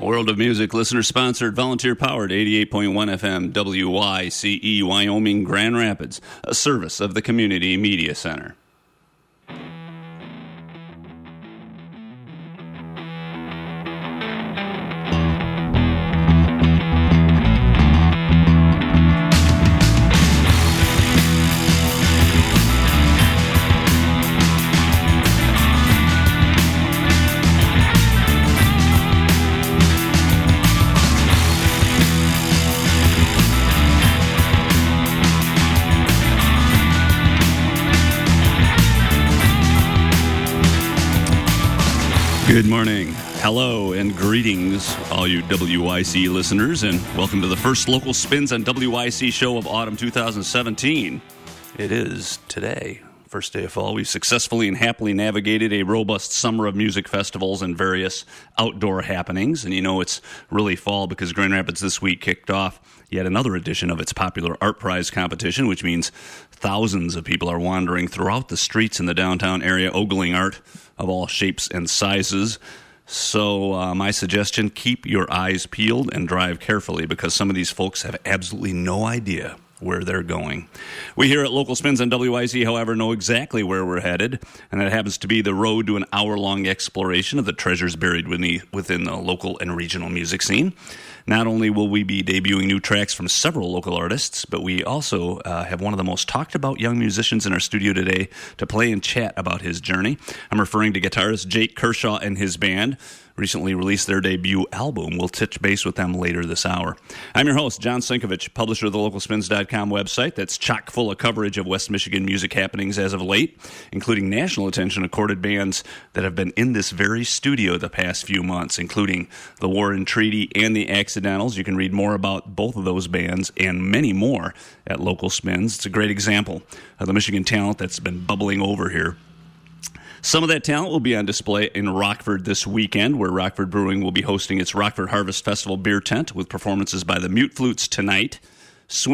World of Music, listener sponsored, volunteer powered, 88.1 FM, WYCE, Wyoming, Grand Rapids, a service of the Community Media Center. Good morning. Hello and greetings, all you WYCE listeners, and welcome to the first local spins on WYCE show of autumn 2017. It is today, first day of fall. We've successfully and happily navigated a robust summer of music festivals and various outdoor happenings. And you know, it's really fall because Grand Rapids this week kicked off yet another edition of its popular Art Prize competition, which means thousands of people are wandering throughout the streets in the downtown area ogling art of all shapes and sizes. So, uh, my suggestion keep your eyes peeled and drive carefully because some of these folks have absolutely no idea where they're going. We here at Local Spins on WYCE, however, know exactly where we're headed, and that happens to be the road to an hour long exploration of the treasures buried within the local and regional music scene. Not only will we be debuting new tracks from several local artists, but we also uh, have one of the most talked about young musicians in our studio today to play and chat about his journey. I'm referring to guitarist Jake Kershaw and his band recently released their debut album. We'll touch base with them later this hour. I'm your host, John Sinkevics, publisher of the localspins.com website that's chock full of coverage of West Michigan music happenings as of late, including national attention accorded bands that have been in this very studio the past few months, including the War and Treaty and the Accidentals. You can read more about both of those bands and many more at Local Spins. It's a great example of the Michigan talent that's been bubbling over here. Some of that talent will be on display in Rockford this weekend, where Rockford Brewing will be hosting its Rockford Harvest Festival beer tent with performances by the Mute Flutes tonight.